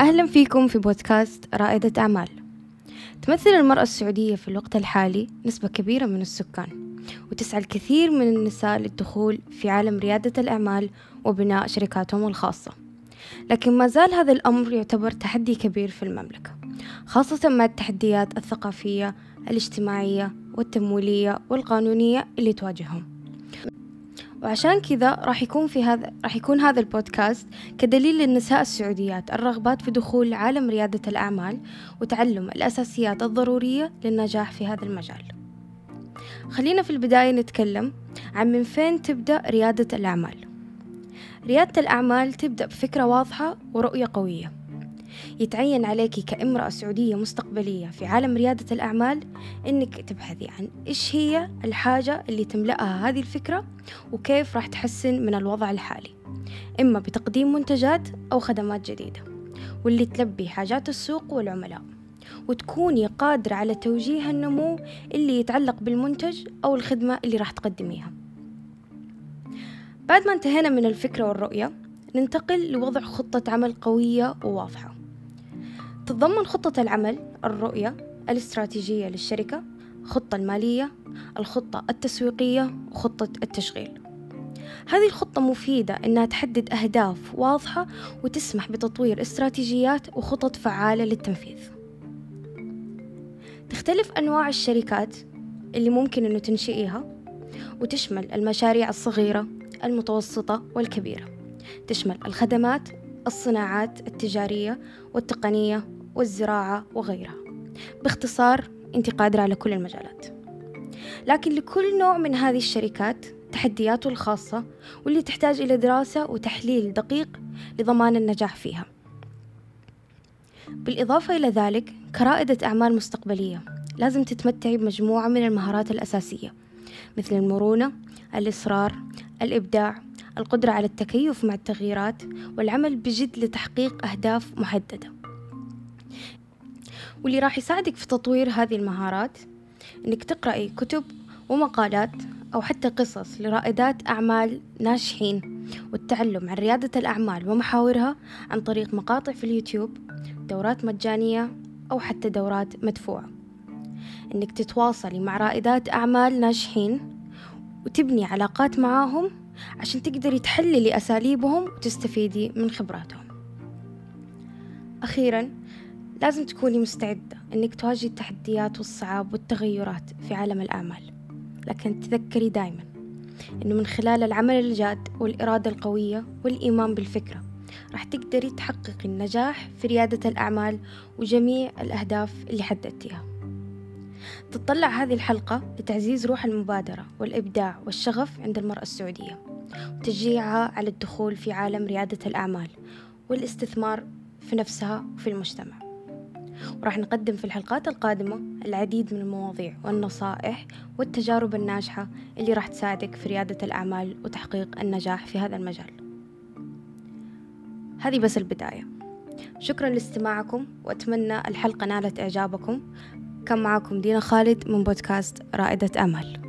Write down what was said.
أهلا فيكم في بودكاست رائدة أعمال. تمثل المرأة السعودية في الوقت الحالي نسبة كبيرة من السكان وتسعى الكثير من النساء للدخول في عالم ريادة الأعمال وبناء شركاتهم الخاصة. لكن ما زال هذا الأمر يعتبر تحدي كبير في المملكة خاصة مع التحديات الثقافية الاجتماعية والتمويلية والقانونية اللي تواجههم. وعشان كذا راح يكون في هذا راح يكون هذا البودكاست كدليل للنساء السعوديات الرغبات في دخول عالم ريادة الأعمال وتعلم الأساسيات الضرورية للنجاح في هذا المجال. خلينا في البداية نتكلم عن من فين تبدأ ريادة الأعمال. ريادة الأعمال تبدأ بفكرة واضحة ورؤية قوية. يتعين عليك كامرأة سعودية مستقبلية في عالم ريادة الأعمال إنك تبحثي عن إيش هي الحاجة اللي تملأها هذه الفكرة وكيف راح تحسن من الوضع الحالي. إما بتقديم منتجات أو خدمات جديدة واللي تلبي حاجات السوق والعملاء وتكوني قادرة على توجيه النمو اللي يتعلق بالمنتج أو الخدمة اللي راح تقدميها. بعد ما انتهينا من الفكرة والرؤية ننتقل لوضع خطة عمل قوية وواضحة. تتضمن خطة العمل الرؤية الاستراتيجية للشركة الخطة المالية الخطة التسويقية وخطة التشغيل. هذه الخطة مفيدة إنها تحدد أهداف واضحة وتسمح بتطوير استراتيجيات وخطط فعالة للتنفيذ. تختلف أنواع الشركات اللي ممكن أنه تنشئيها وتشمل المشاريع الصغيرة المتوسطة والكبيرة. تشمل الخدمات الصناعات التجارية والتقنية والزراعة وغيرها. باختصار أنت قادرة على كل المجالات. لكن لكل نوع من هذه الشركات تحدياته الخاصة واللي تحتاج إلى دراسة وتحليل دقيق لضمان النجاح فيها. بالإضافة إلى ذلك كرائدة أعمال مستقبلية لازم تتمتعي بمجموعة من المهارات الأساسية مثل المرونة الإصرار الإبداع القدرة على التكيف مع التغييرات والعمل بجد لتحقيق أهداف محددة. واللي راح يساعدك في تطوير هذه المهارات إنك تقرأي كتب ومقالات أو حتى قصص لرائدات أعمال ناجحين والتعلم عن ريادة الأعمال ومحاورها عن طريق مقاطع في اليوتيوب دورات مجانية أو حتى دورات مدفوعة. إنك تتواصلي مع رائدات أعمال ناجحين وتبني علاقات معاهم عشان تقدري تحللي أساليبهم وتستفيدي من خبراتهم. أخيرا لازم تكوني مستعدة أنك تواجهي التحديات والصعاب والتغيرات في عالم الأعمال. لكن تذكري دايما أنه من خلال العمل الجاد والإرادة القوية والإيمان بالفكرة راح تقدري تحققي النجاح في ريادة الأعمال وجميع الأهداف اللي حددتيها. تطلع هذه الحلقة لتعزيز روح المبادرة والإبداع والشغف عند المرأة السعودية وتشجيعها على الدخول في عالم ريادة الأعمال والاستثمار في نفسها وفي المجتمع. وراح نقدم في الحلقات القادمة العديد من المواضيع والنصائح والتجارب الناجحة اللي راح تساعدك في ريادة الأعمال وتحقيق النجاح في هذا المجال. هذه بس البداية. شكرا لاستماعكم وأتمنى الحلقة نالت إعجابكم. كان معكم دينا خالد من بودكاست رائدة أمل.